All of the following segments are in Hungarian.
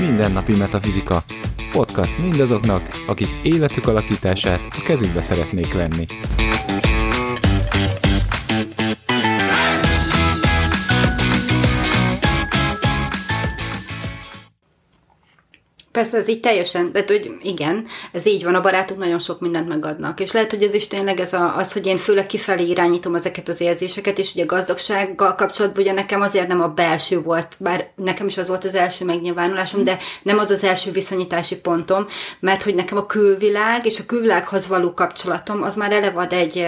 Mindennapi Metafizika. Podcast mindazoknak, akik életük alakítását a kezükbe szeretnék venni. Persze ez így teljesen, de hogy igen, ez így van, a barátok nagyon sok mindent megadnak. És lehet, hogy ez is tényleg ez a, az, hogy én főleg kifelé irányítom ezeket az érzéseket, és ugye a gazdagsággal kapcsolatban ugye nekem azért nem a belső volt, bár nekem is az volt az első megnyilvánulásom, de nem az az első viszonyítási pontom, mert hogy nekem a külvilág és a külvilághoz való kapcsolatom az már eleve ad egy,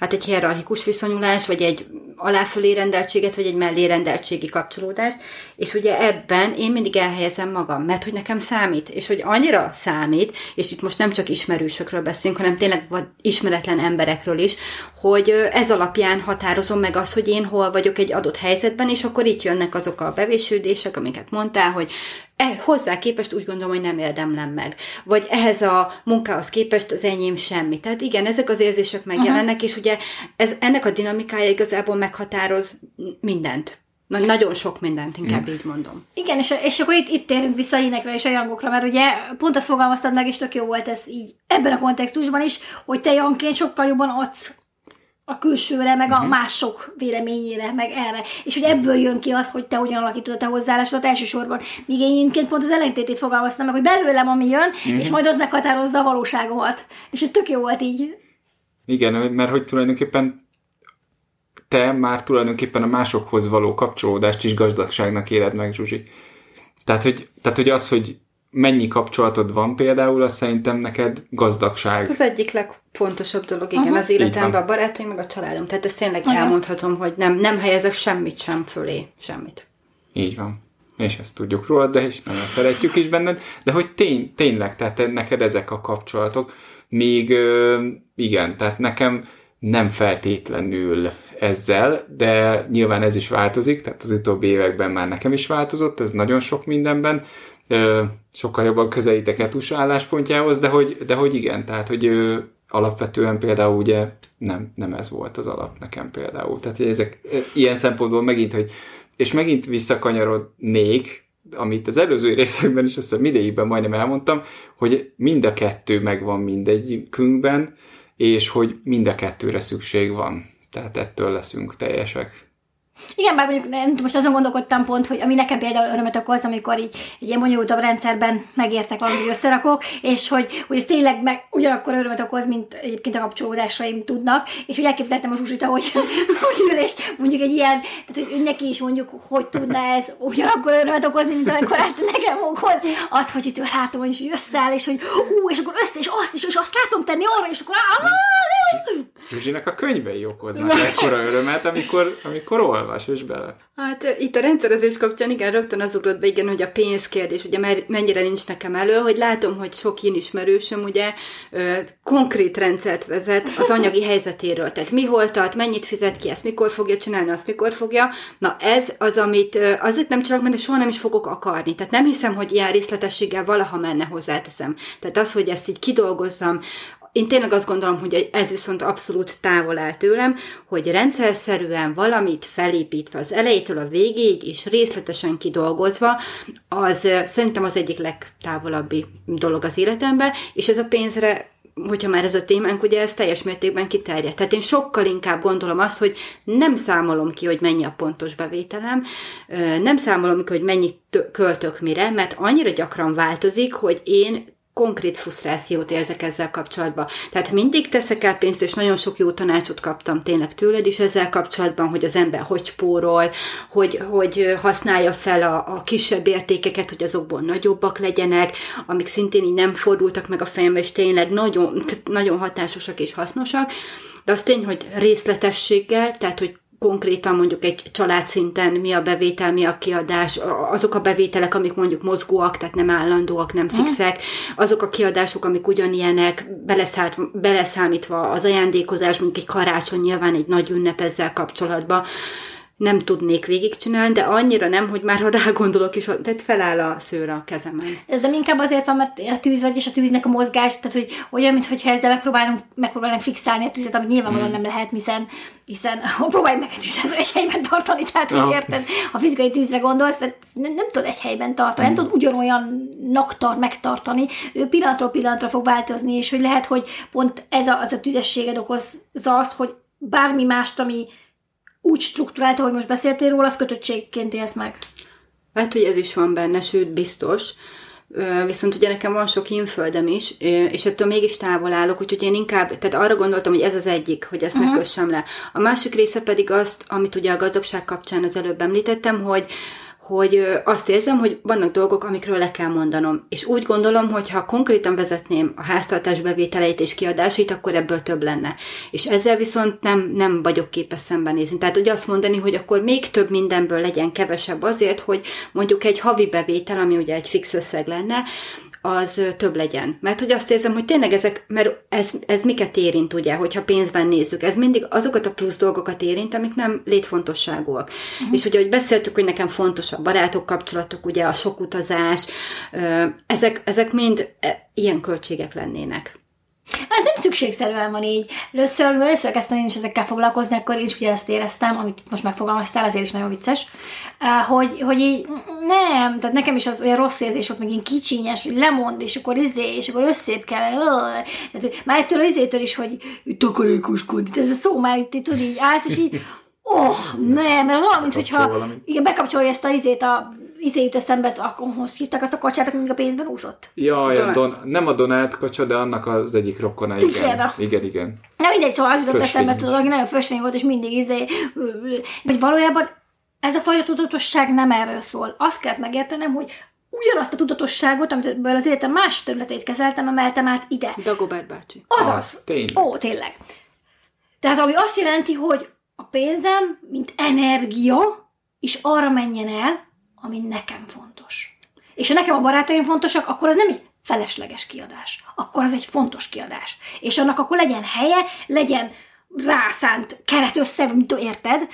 hát egy hierarchikus viszonyulás, vagy egy aláfölé rendeltséget, vagy egy mellé rendeltségi kapcsolódást, és ugye ebben én mindig elhelyezem magam, mert hogy nekem számít, és hogy annyira számít, és itt most nem csak ismerősökről beszélünk, hanem tényleg vagy ismeretlen emberekről is, hogy ez alapján határozom meg azt, hogy én hol vagyok egy adott helyzetben, és akkor itt jönnek azok a bevésődések, amiket mondtál, hogy e, hozzá képest úgy gondolom, hogy nem érdemlem meg. Vagy ehhez a munkához képest az enyém semmi. Tehát igen, ezek az érzések megjelennek, uh-huh. és ugye ez, ennek a dinamikája igazából meghatároz mindent. Na, nagyon sok mindent, inkább mm. így mondom. Igen, és, és akkor itt, itt térünk vissza énekre és a jangokra, mert ugye pont azt fogalmaztad meg, és tök jó volt ez így ebben a kontextusban is, hogy te janként sokkal jobban adsz a külsőre, meg a uh-huh. mások véleményére, meg erre. És hogy ebből jön ki az, hogy te hogyan alakítod a te hozzáállásodat elsősorban. Míg én énként pont az ellentétét fogalmaztam meg, hogy belőlem ami jön, uh-huh. és majd az meghatározza a valóságomat. És ez tök jó volt így. Igen, mert hogy tulajdonképpen te már tulajdonképpen a másokhoz való kapcsolódást is gazdagságnak éled meg, Zsuzsi. Tehát, hogy, tehát, hogy az, hogy mennyi kapcsolatod van például, az szerintem neked gazdagság. Az egyik legfontosabb dolog, igen, uh-huh. az életemben a barátaim, meg a családom. Tehát ezt tényleg uh-huh. elmondhatom, hogy nem, nem helyezek semmit sem fölé, semmit. Így van. És ezt tudjuk róla, de is nagyon szeretjük is benned. De hogy tény, tényleg, tehát neked ezek a kapcsolatok, még igen, tehát nekem nem feltétlenül ezzel, de nyilván ez is változik, tehát az utóbbi években már nekem is változott, ez nagyon sok mindenben, sokkal jobban közelítek Etus álláspontjához, de hogy, de hogy igen, tehát hogy alapvetően például ugye nem, nem ez volt az alap nekem például. Tehát ezek ilyen szempontból megint, hogy és megint visszakanyarodnék, amit az előző részekben is azt hiszem idejében majdnem elmondtam, hogy mind a kettő megvan mindegyikünkben, és hogy mind a kettőre szükség van. Tehát ettől leszünk teljesek. Igen, bár mondjuk nem, most azon gondolkodtam pont, hogy ami nekem például örömet okoz, amikor így egy ilyen bonyolultabb rendszerben megértek valamit, összerakok, és hogy, hogy ez tényleg meg ugyanakkor örömet okoz, mint egyébként a kapcsolódásaim tudnak, és hogy elképzeltem a Zsuzsita, hogy, hogy ül, és mondjuk egy ilyen, tehát hogy neki is mondjuk, hogy tudna ez ugyanakkor örömet okozni, mint amikor hát nekem okoz, az, hogy itt látom, hogy összeáll, és hogy ú, és akkor össze, és azt is, és azt látom tenni arra, és akkor Zsuzsinak a könyvei okoznak ekkora örömet, amikor, amikor olvas és bele. Hát itt a rendszerezés kapcsán igen, rögtön az ugrott be, igen, hogy a pénzkérdés, ugye mennyire nincs nekem elő, hogy látom, hogy sok én ismerősöm ugye konkrét rendszert vezet az anyagi helyzetéről, tehát mi hol tart, mennyit fizet ki, ezt mikor fogja csinálni, azt mikor fogja. Na ez az, amit azért nem csak, mert soha nem is fogok akarni. Tehát nem hiszem, hogy ilyen részletességgel valaha menne hozzáteszem. Tehát az, hogy ezt így kidolgozzam, én tényleg azt gondolom, hogy ez viszont abszolút távol áll tőlem, hogy rendszerszerűen valamit felépítve az elejétől a végéig és részletesen kidolgozva, az szerintem az egyik legtávolabbi dolog az életemben, és ez a pénzre hogyha már ez a témánk, ugye ez teljes mértékben kiterjed. Tehát én sokkal inkább gondolom azt, hogy nem számolom ki, hogy mennyi a pontos bevételem, nem számolom ki, hogy mennyit költök mire, mert annyira gyakran változik, hogy én konkrét frusztrációt érzek ezzel kapcsolatban. Tehát mindig teszek el pénzt, és nagyon sok jó tanácsot kaptam tényleg tőled is ezzel kapcsolatban, hogy az ember hogy spórol, hogy, hogy használja fel a, a kisebb értékeket, hogy azokból nagyobbak legyenek, amik szintén így nem fordultak meg a fejembe, és tényleg nagyon, nagyon hatásosak és hasznosak. De az tény, hogy részletességgel, tehát hogy konkrétan mondjuk egy családszinten mi a bevétel, mi a kiadás, azok a bevételek, amik mondjuk mozgóak, tehát nem állandóak, nem mhm. fixek, azok a kiadások, amik ugyanilyenek, beleszált, beleszámítva az ajándékozás, mondjuk egy karácsony nyilván egy nagy ünnep ezzel kapcsolatban. Nem tudnék végigcsinálni, de annyira nem, hogy már ha rá gondolok is, tehát feláll a szőr a kezemen. Ez nem inkább azért van, mert a tűz vagy, és a tűznek a mozgás, tehát hogy olyan, mintha ezzel megpróbálunk, megpróbálunk fixálni a tüzet, amit nyilvánvalóan mm. nem lehet, hiszen, hiszen ha próbálj meg a tűzet egy helyben tartani, tehát hogy érted, ha fizikai tűzre gondolsz, tehát nem, nem tudod egy helyben tartani, mm. nem tudod ugyanolyannak tart megtartani, ő pillanatról pillanatra fog változni, és hogy lehet, hogy pont ez a, az a tüzességed okozza azt, hogy bármi mást, ami úgy struktúrálta, hogy most beszéltél róla, az kötöttségként élsz meg. Lehet, hogy ez is van benne, sőt biztos. Viszont ugye nekem van sok inföldem is, és ettől mégis távol állok, úgyhogy én inkább, tehát arra gondoltam, hogy ez az egyik, hogy ezt uh-huh. ne mhm. kössem le. A másik része pedig azt, amit ugye a gazdagság kapcsán az előbb említettem, hogy hogy azt érzem, hogy vannak dolgok, amikről le kell mondanom. És úgy gondolom, hogy ha konkrétan vezetném a háztartás bevételeit és kiadásait, akkor ebből több lenne. És ezzel viszont nem, nem vagyok képes szembenézni. Tehát ugye azt mondani, hogy akkor még több mindenből legyen kevesebb azért, hogy mondjuk egy havi bevétel, ami ugye egy fix összeg lenne, az több legyen. Mert hogy azt érzem, hogy tényleg ezek, mert ez, ez miket érint, ugye, hogyha pénzben nézzük, ez mindig azokat a plusz dolgokat érint, amik nem létfontosságúak. Uh-huh. És ugye, hogy beszéltük, hogy nekem fontos a barátok kapcsolatok, ugye a sok utazás, ezek, ezek mind e, ilyen költségek lennének. Ez nem szükségszerűen van így. Először, először kezdtem én is ezekkel foglalkozni, akkor én is ugye ezt éreztem, amit most megfogalmaztál, azért is nagyon vicces, hogy, hogy így nem, tehát nekem is az olyan rossz érzés volt, meg ilyen kicsinyes, hogy lemond, és akkor izé, és akkor összép kell, tehát, már ettől az izétől is, hogy takarékoskodni, ez a szó már itt, tudod, így állsz, és így, oh, nem, mert olyan, mint hogyha igen, bekapcsolja ezt a izét a izé jut eszembe, akkor hívták azt a kacsát, aki még a pénzben úszott? Jaj, a Don, nem a Donát kacsa, de annak az egyik rokkona, igen. Igen, igen. igen. Nem mindegy, szóval az jutott eszembe, tudod, aki nagyon fösvény volt, és mindig izé, vagy valójában ez a fajta tudatosság nem erről szól. Azt kell megértenem, hogy ugyanazt a tudatosságot, amit az életem más területét kezeltem, emeltem át ide. Dagobert bácsi. Azaz. Az, tényleg. Ó, tényleg. Tehát ami azt jelenti, hogy a pénzem, mint energia, is arra menjen el, ami nekem fontos. És ha nekem a barátaim fontosak, akkor az nem egy felesleges kiadás. Akkor az egy fontos kiadás. És annak akkor legyen helye, legyen rászánt keret össze, mint érted,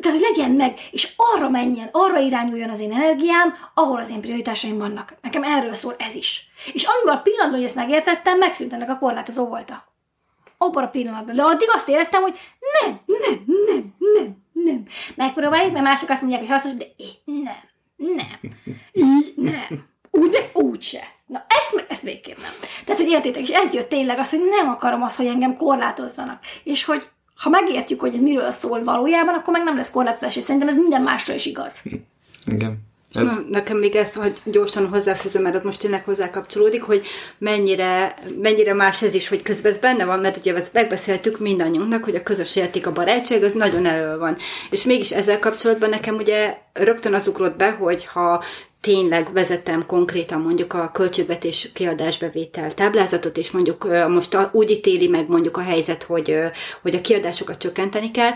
tehát, hogy legyen meg, és arra menjen, arra irányuljon az én energiám, ahol az én prioritásaim vannak. Nekem erről szól ez is. És amivel a pillanatban, hogy ezt megértettem, megszűnt ennek a korlátozó volta. Abban a pillanatban. De addig azt éreztem, hogy nem, nem, nem, nem, nem. Megpróbáljuk, mert mások azt mondják, hogy hasznos, de én nem. Nem. Így nem. Úgy meg úgy se. Na, ezt, ezt végképp nem. Tehát, hogy értétek, és ez jött tényleg az, hogy nem akarom azt, hogy engem korlátozzanak. És hogy ha megértjük, hogy ez miről szól valójában, akkor meg nem lesz korlátozás, és szerintem ez minden másra is igaz. Igen. Ez... Nekem még ezt, hogy gyorsan hozzáfűzöm, mert ott most tényleg hozzá kapcsolódik, hogy mennyire, mennyire más ez is, hogy közben ez benne van, mert ugye ezt megbeszéltük mindannyiunknak, hogy a közös érték, a barátság, az nagyon elő van. És mégis ezzel kapcsolatban nekem ugye rögtön az ugrott be, hogy ha tényleg vezetem konkrétan mondjuk a költségvetés kiadásbevétel táblázatot, és mondjuk most úgy ítéli meg mondjuk a helyzet, hogy, hogy a kiadásokat csökkenteni kell,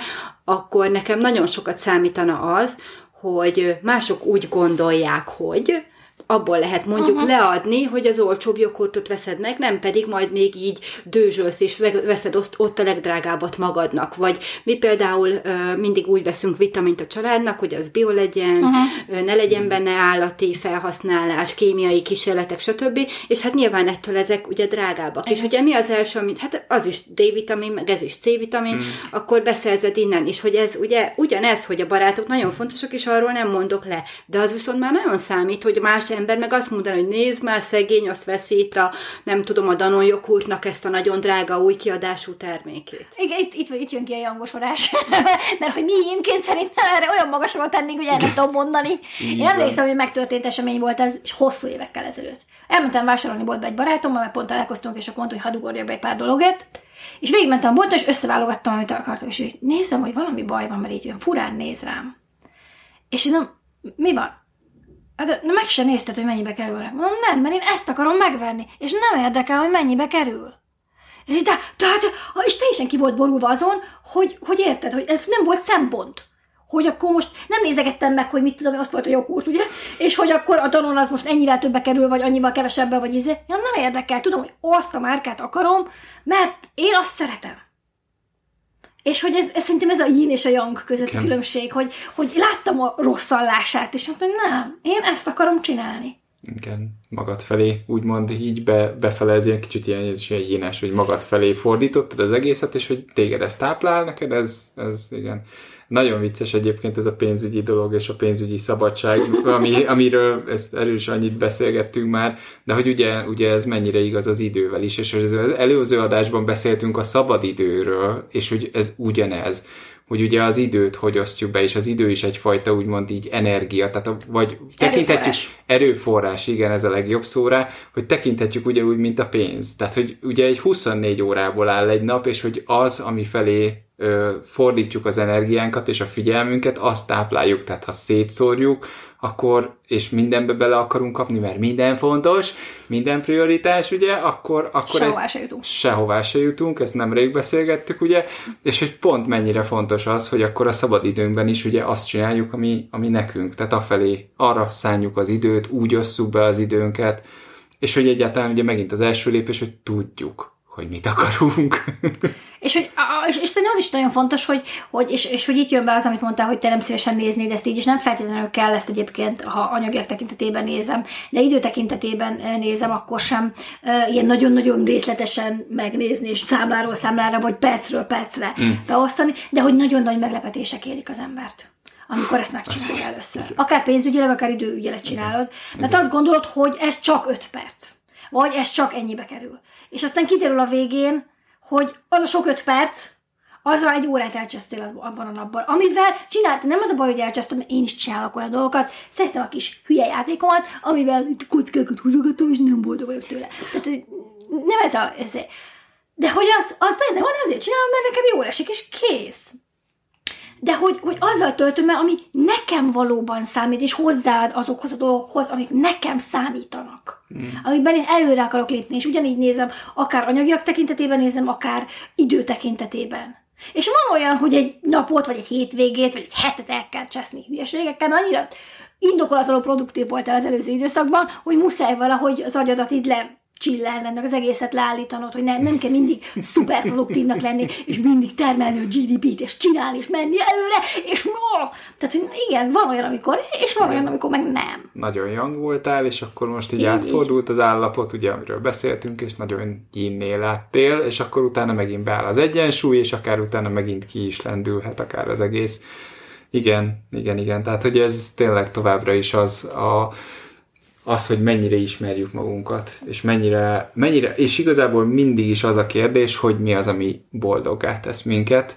akkor nekem nagyon sokat számítana az, hogy mások úgy gondolják, hogy, abból lehet mondjuk uh-huh. leadni, hogy az olcsóbb joghurtot veszed meg, nem pedig majd még így dőzsölsz, és veszed ott a legdrágábbat magadnak. Vagy mi például mindig úgy veszünk vitamint a családnak, hogy az bio legyen, uh-huh. ne legyen benne állati felhasználás, kémiai kísérletek, stb. És hát nyilván ettől ezek ugye drágábbak. Uh-huh. És ugye mi az első, amit, hát az is D-vitamin, meg ez is C-vitamin, uh-huh. akkor beszerzed innen is, hogy ez ugye ugyanez, hogy a barátok nagyon fontosak, és arról nem mondok le. De az viszont már nagyon számít, hogy más ember meg azt mondani, hogy nézd már, szegény, azt veszít a, nem tudom, a Danon joghurtnak ezt a nagyon drága új kiadású termékét. Igen, itt, itt, itt jön ki a jangosodás. Mert hogy mi énként szerintem erre olyan magasra tennénk, hogy el nem tudom mondani. Én emlékszem, hogy megtörtént esemény volt ez, és hosszú évekkel ezelőtt. Elmentem vásárolni boltba egy barátommal, mert pont találkoztunk, és akkor mondta, hogy hadd be egy pár dologért. És végigmentem a boltba, és összeválogattam, amit akartam, és így nézem, hogy valami baj van, mert így olyan furán néz rám. És én nem, mi van? Hát, de meg sem nézted, hogy mennyibe kerül. Mondom, nem, mert én ezt akarom megvenni, és nem érdekel, hogy mennyibe kerül. És de, de, de, és teljesen ki volt borulva azon, hogy, hogy érted, hogy ez nem volt szempont. Hogy akkor most nem nézegettem meg, hogy mit tudom, ott volt a joghurt, ugye? És hogy akkor a Danon az most ennyivel többe kerül, vagy annyival kevesebben, vagy izé. Ja, nem érdekel, tudom, hogy azt a márkát akarom, mert én azt szeretem. És hogy ez, ez szerintem ez a yin és a yang közötti Igen. különbség, hogy, hogy láttam a rosszallását, és mondtam, hogy nem, én ezt akarom csinálni. Igen, magad felé, úgymond így be, befele, ez ilyen kicsit ilyen, ez is ilyen hínes, hogy magad felé fordítottad az egészet, és hogy téged ezt táplál neked, ez, ez igen. Nagyon vicces egyébként ez a pénzügyi dolog és a pénzügyi szabadság, ami, amiről ezt erős annyit beszélgettünk már, de hogy ugye, ugye ez mennyire igaz az idővel is, és az előző adásban beszéltünk a szabadidőről, és hogy ez ugyanez, hogy ugye az időt hogy osztjuk be, és az idő is egyfajta úgymond így energia, tehát a, vagy tekinthetjük, Erőforrás. erőforrás, igen, ez a legjobb szó rá, hogy tekinthetjük ugyanúgy, mint a pénz. Tehát, hogy ugye egy 24 órából áll egy nap, és hogy az, ami felé ö, fordítjuk az energiánkat és a figyelmünket, azt tápláljuk. Tehát, ha szétszórjuk, akkor, és mindenbe bele akarunk kapni, mert minden fontos, minden prioritás, ugye, akkor... akkor Sehová se jutunk. sehová se jutunk, ezt nemrég beszélgettük, ugye, és hogy pont mennyire fontos az, hogy akkor a szabadidőnkben is ugye azt csináljuk, ami, ami nekünk, tehát afelé arra szánjuk az időt, úgy osszuk be az időnket, és hogy egyáltalán ugye megint az első lépés, hogy tudjuk, hogy mit akarunk. És, hogy, és, és az is nagyon fontos, hogy, hogy és, és hogy itt jön be az, amit mondtál, hogy te nem szívesen néznéd ezt így, és nem feltétlenül kell ezt egyébként, ha anyagiak tekintetében nézem, de idő tekintetében nézem, akkor sem uh, ilyen nagyon-nagyon részletesen megnézni, és számláról számlára, vagy percről percre mm. beosztani, de hogy nagyon nagy meglepetések érik az embert amikor ezt megcsinálja először. Akár pénzügyileg, akár időügyileg csinálod, mert azt gondolod, hogy ez csak 5 perc. Vagy ez csak ennyibe kerül. És aztán kiderül a végén, hogy az a sok öt perc, azzal egy órát elcsesztél abban a napban. Amivel csináltam, nem az a baj, hogy elcsesztem, én is csinálok olyan dolgokat, szeretem a kis hülye játékomat, amivel kockákat húzogatom, és nem boldog vagyok tőle. Tehát nem ez a... Ez, de hogy az, az benne van, azért csinálom, mert nekem jól esik, és kész de hogy, hogy azzal töltöm el, ami nekem valóban számít, és hozzáad azokhoz a dolgokhoz, amik nekem számítanak. Mm. Amikben én előre akarok lépni, és ugyanígy nézem, akár anyagiak tekintetében nézem, akár idő tekintetében. És van olyan, hogy egy napot, vagy egy hétvégét, vagy egy hetet el kell cseszni hülyeségekkel, mert annyira indokolatlanul produktív voltál az előző időszakban, hogy muszáj valahogy az agyadat így le csillelned, meg az egészet leállítanod, hogy nem, nem kell mindig szuper produktívnak lenni, és mindig termelni a GDP-t, és csinálni, és menni előre, és no! Tehát, hogy igen, van olyan, amikor, és van olyan, amikor meg nem. nagyon young voltál, és akkor most így Így, átfordult az állapot, ugye, amiről beszéltünk, és nagyon yin láttél, és akkor utána megint beáll az egyensúly, és akár utána megint ki is lendülhet akár az egész. Igen, igen, igen. Tehát, hogy ez tényleg továbbra is az a, az, hogy mennyire ismerjük magunkat, és mennyire, mennyire, és igazából mindig is az a kérdés, hogy mi az, ami boldoggá tesz minket,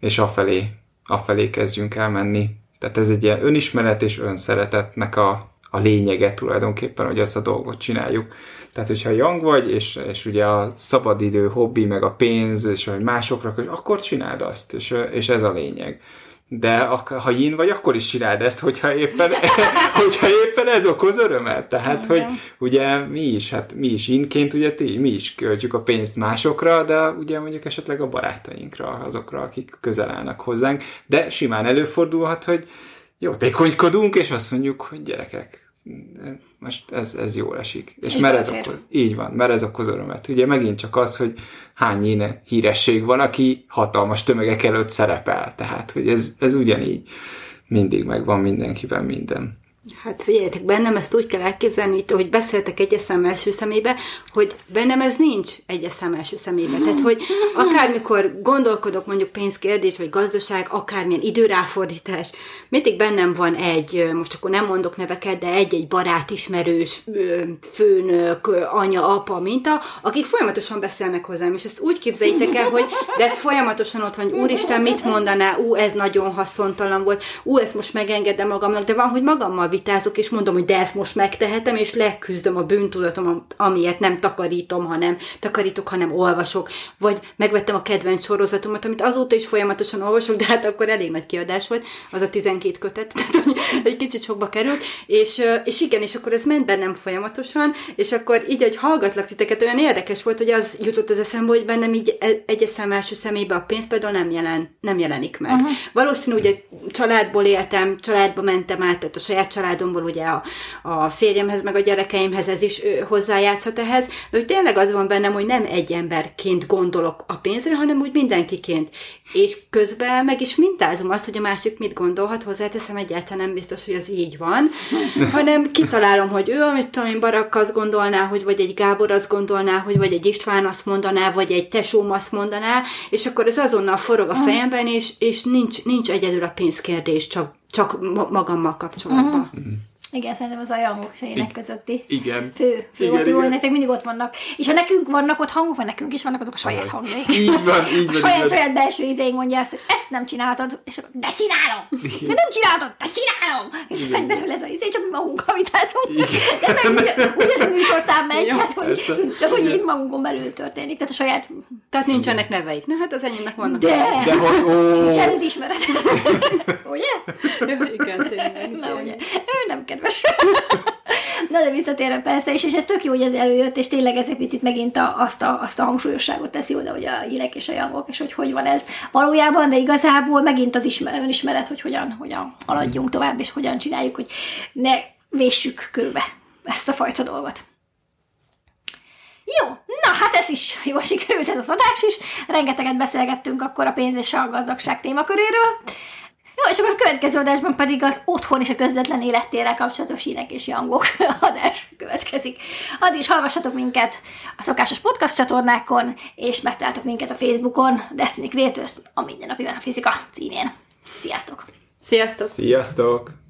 és afelé, afelé kezdjünk el menni. Tehát ez egy ilyen önismeret és önszeretetnek a, a lényege tulajdonképpen, hogy azt a dolgot csináljuk. Tehát, hogyha young vagy, és, és ugye a szabadidő, hobbi, meg a pénz, és hogy másokra, akkor csináld azt, és, és ez a lényeg. De ha yin vagy, akkor is csináld ezt, hogyha éppen, hogyha éppen ez okoz örömet. Tehát, hogy ugye mi is, hát mi is inként, ugye ti, mi is költjük a pénzt másokra, de ugye mondjuk esetleg a barátainkra, azokra, akik közel állnak hozzánk. De simán előfordulhat, hogy jótékonykodunk, és azt mondjuk, hogy gyerekek, most ez, ez jól esik. És, És mert ez okoz, így van, mert ez okoz örömet. Ugye megint csak az, hogy hány ilyen híresség van, aki hatalmas tömegek előtt szerepel. Tehát, hogy ez, ez ugyanígy mindig megvan mindenkiben minden. Hát figyeljetek, bennem ezt úgy kell elképzelni, hogy beszéltek egyes szem első szemébe, hogy bennem ez nincs egyes szem első szemébe. Tehát, hogy akármikor gondolkodok mondjuk pénzkérdés, vagy gazdaság, akármilyen időráfordítás, mindig bennem van egy, most akkor nem mondok neveket, de egy-egy barát, ismerős, főnök, anya, apa, minta, akik folyamatosan beszélnek hozzám, és ezt úgy képzeljétek el, hogy de ez folyamatosan ott van, úristen, mit mondaná, ú, ez nagyon haszontalan volt, ú, ezt most megengedem magamnak, de van, hogy magammal vitázok, és mondom, hogy de ezt most megtehetem, és leküzdöm a bűntudatom, amiért nem takarítom, hanem takarítok, hanem olvasok. Vagy megvettem a kedvenc sorozatomat, amit azóta is folyamatosan olvasok, de hát akkor elég nagy kiadás volt, az a 12 kötet, tehát hogy egy kicsit sokba került, és, és igen, és akkor ez ment bennem folyamatosan, és akkor így, hogy hallgatlak titeket, olyan érdekes volt, hogy az jutott az eszembe, hogy bennem így e- egyes szem első szemébe a pénz például nem, jelen, nem jelenik meg. Uh-huh. Valószínű, ugye családból éltem, családba mentem át, tehát a saját család családomból, ugye a, a férjemhez, meg a gyerekeimhez ez is hozzájátszhat ehhez, de hogy tényleg az van bennem, hogy nem egy emberként gondolok a pénzre, hanem úgy mindenkiként. És közben meg is mintázom azt, hogy a másik mit gondolhat, hozzáteszem, egyáltalán nem biztos, hogy az így van, hanem kitalálom, hogy ő, amit tudom én, Barak azt gondolná, hogy vagy egy Gábor azt gondolná, hogy vagy egy István azt mondaná, vagy egy tesóm azt mondaná, és akkor ez azonnal forog a fejemben, és, és nincs, nincs egyedül a pénzkérdés, csak, csak ma- magammal kapcsolatban. Igen, szerintem az a hangok és a ének közötti Igen. fő, fő Igen, motivum, igen. nektek mindig ott vannak. És ha nekünk vannak ott hangok, vagy nekünk is vannak azok a saját hangjaink. Így van, így A van. saját, így van. saját belső izéink mondja azt, hogy ezt nem csináltad, és akkor, de csinálom! De nem csináltad, de csinálom! És megy belőle ez a izé, csak mi magunkkal vitázunk. De meg ugye, ugye ez a műsorszám megy, Jó, tehát, hogy persze. csak hogy így magunkon belül történik. Tehát a saját... Tehát nincsenek neveik. Na hát az enyémnek vannak. De! De hogy, ó, ismered. ugye? Igen, tényleg. Na, ugye? Ő nem kedves. Na, de visszatérve persze, és, és ez tök jó, hogy ez előjött, és tényleg ez egy picit megint a, azt, a, azt a hangsúlyosságot teszi oda, hogy a hírek és a jangok, és hogy hogy van ez valójában, de igazából megint az ismer, önismeret, hogy hogyan, hogyan haladjunk tovább, és hogyan csináljuk, hogy ne véssük kőbe ezt a fajta dolgot. Jó, na hát ez is jól sikerült ez az adás is. Rengeteget beszélgettünk akkor a pénz és a gazdagság témaköréről. Jó, és akkor a következő adásban pedig az otthon és a közvetlen élettérrel kapcsolatos hírek és jangok adás következik. Addig is hallgassatok minket a szokásos podcast csatornákon, és megtaláltok minket a Facebookon, Destiny Creators, a mindennapi fizika címén. Sziasztok! Sziasztok! Sziasztok!